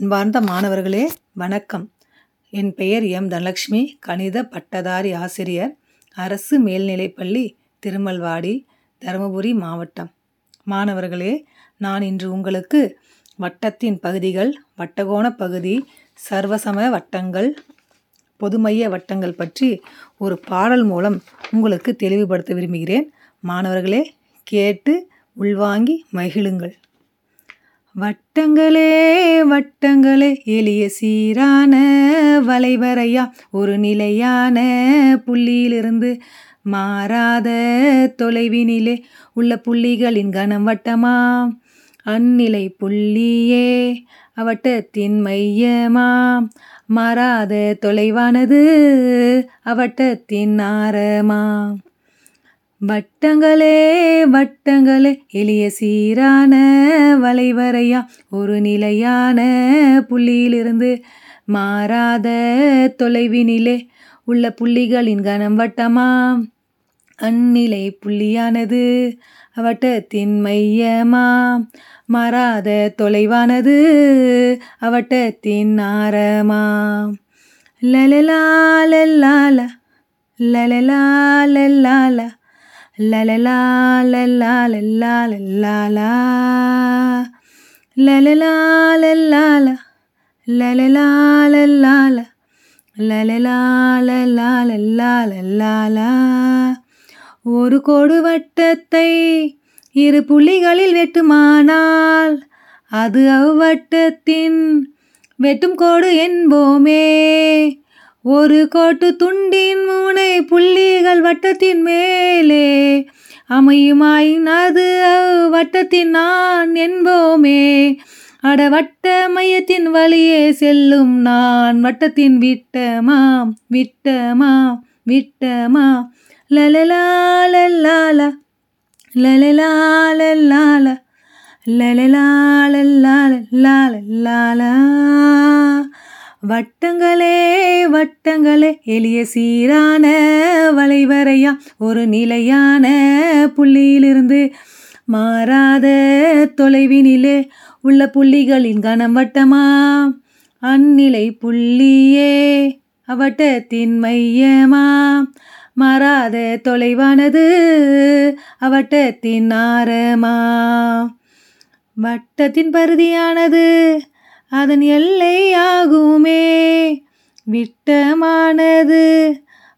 அன்பார்ந்த மாணவர்களே வணக்கம். என் பெயர் எம். தனலட்சுமி கணித பட்டதாரி ஆசிரியர் அரசு மேல்நிலைப்பள்ளி திருமல்வாடி தருமபுரி மாவட்டம். மாணவர்களே நான் இன்று உங்களுக்கு வட்டத்தின் பகுதிகள் வட்டகோண பகுதி சர்வசம வட்டங்கள் பொதுமைய வட்டங்கள் பற்றி ஒரு பாடல் மூலம் உங்களுக்கு தெளிவுபடுத்த விரும்புகிறேன். மாணவர்களே கேட்டு உள்வாங்கி மகிழுங்கள். வட்டங்களே வட்டங்களே எளிய சீரான வளைவரையா. ஒரு நிலையான புள்ளியிலிருந்து மாறாத தொலைவினிலே உள்ள புள்ளிகளின் கனம் வட்டமாம் அந்நிலை புள்ளியே அவட்டத்தின் மையமாம் மாறாத தொலைவானது அவட்டத்தின் ஆரமாம் வட்டங்களே வட்டங்களே எளிய சீரான வளைவரையா ஒரு நிலையான புள்ளியிலிருந்து மாறாத தொலைவினிலே உள்ள புள்ளிகளின் கனம் வட்டமாம் அந்நிலை புள்ளியானது அவட்டத்தின் மையமாம் மாறாத தொலைவானது அவட்டத்தின் ஆரமாம் லலலா லல்லால லலலா லலலா லல்லா லல்லா லல்லாலா லலலா லல்லால லலலா லல்லால லலலா லல்லா லல்லா லல்லாலா ஒரு கோடு வட்டத்தை இரு புள்ளிகளில் வெட்டுமானால் அது அவ்வட்டத்தின் வெட்டும் கோடு என்போமே ஒரு கோட்டு துண்டின் மூனை புள்ளிகள் வட்டத்தின் மேலே அமையுமாயின் அது வட்டத்தின் நான் என்போமே அட வட்ட மையத்தின் வழியே செல்லும் நான் வட்டத்தின் விட்டமா விட்டமா விட்டமா லலலா லல்லால லலலா லல்லால லலலா லல்லா லல்லா வட்டங்களே வட்டங்களே எளிய சீரான வளைவரையா ஒரு நிலையான புள்ளியிலிருந்து மாறாத தொலைவினிலே உள்ள புள்ளிகளின் கணம் வட்டமா? அந்நிலை புள்ளியே அவட்டத்தின் மையமா? மாறாத தொலைவானது அவட்டத்தின் ஆரமா? வட்டத்தின் பருதியானது அதன் எல்லையாகுமே. விட்டமானது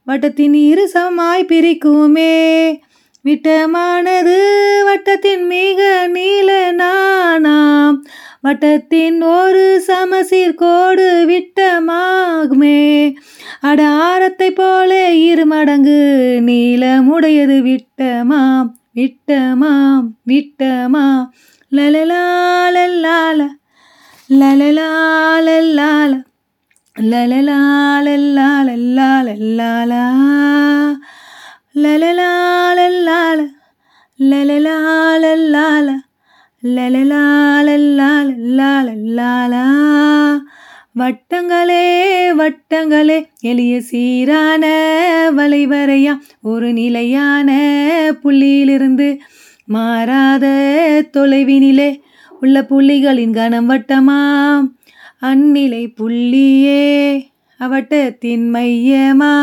வட்டத்தின் இரு சமாய் பிரிக்குமே. விட்டமானது வட்டத்தின் மிக நீல நானாம் வட்டத்தின் ஒரு சமசீர் கோடு விட்டமாகுமே. அட ஆரத்தை போல இரு மடங்கு நீளமுடையது விட்டமாம். விட்டமாம் விட்டமாம். லலலா லல்லால லலலா லல்லால லலலா லல்லா லல்லா லல்லாலா லலலா லல்லால லலலா லல்லால லலலா லல்லா லல்லா லல்லாலா வட்டங்களே வட்டங்களே எளிய சீரான வளைவரையா ஒரு நிலையான புள்ளியிலிருந்து மாறாத தொலைவினிலே உள்ள புள்ளிகளின் கனம் வட்டமாம் அந்நிலை புள்ளியே அவட்டத்தின் மையமா?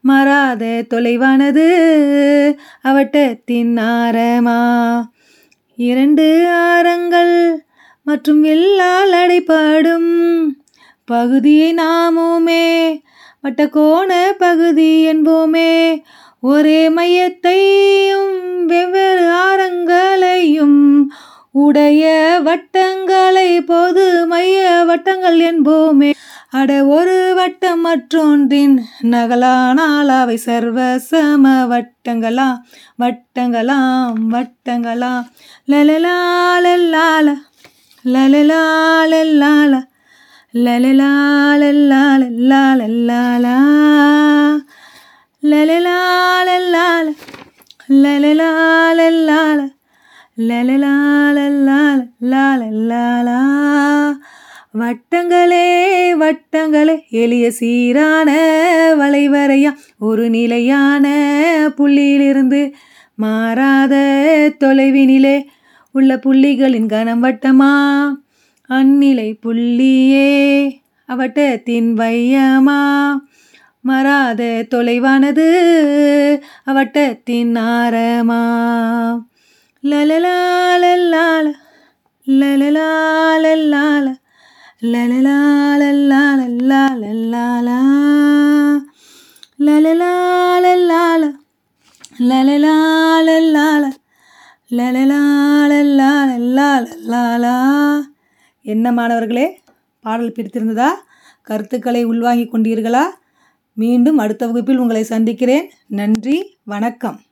மாறாத தொலைவானது அவட்டத்தின் ஆரமா? இரண்டு ஆரங்கள் மற்றும் எல்லால் அடைப்பாடும் பகுதியை நாமுமே வட்டக்கோண பகுதி என்போமே. ஒரே மையத்தையும் வெவ்வேறு ஆரங்களையும் உடைய வட்டங்களை பொது மைய வட்டங்கள் என்போமே. அட ஒரு வட்டம் மற்றொன்றின் நகலானால் அவை சர்வ சம வட்டங்களா? வட்டங்களாம் வட்டங்களாம் லலலாலல்லால லலலாலல்லால லலலா லலலாலல்லால லலலாலல்லால லலலா வட்டங்களே வட்டங்களே எளிய சீரான வளைவரையா. ஒரு நிலையான புள்ளியிலிருந்து மாறாத தொலைவினிலே உள்ள புள்ளிகளின் கனம் வட்டமா? அந்நிலை புள்ளியே அவட்டத்தின் வையமா? மறாத தொலைவானது அவட்டத்தின் ஆரமா? லலலாலல்லால லலலாலல்லால லலலாலல்லாலல்லாலல்லாலா லலலாலல்லால லலலாலல்லால லலலாலல்லாலல்லாலல்லாலா என்ன மாணவர்களே பாடல் பிடித்திருந்ததா கருத்துக்களை உள்வாங்கிக் கொண்டீர்களா மீண்டும் அடுத்த வகுப்பில் உங்களை சந்திக்கிறேன் நன்றி வணக்கம்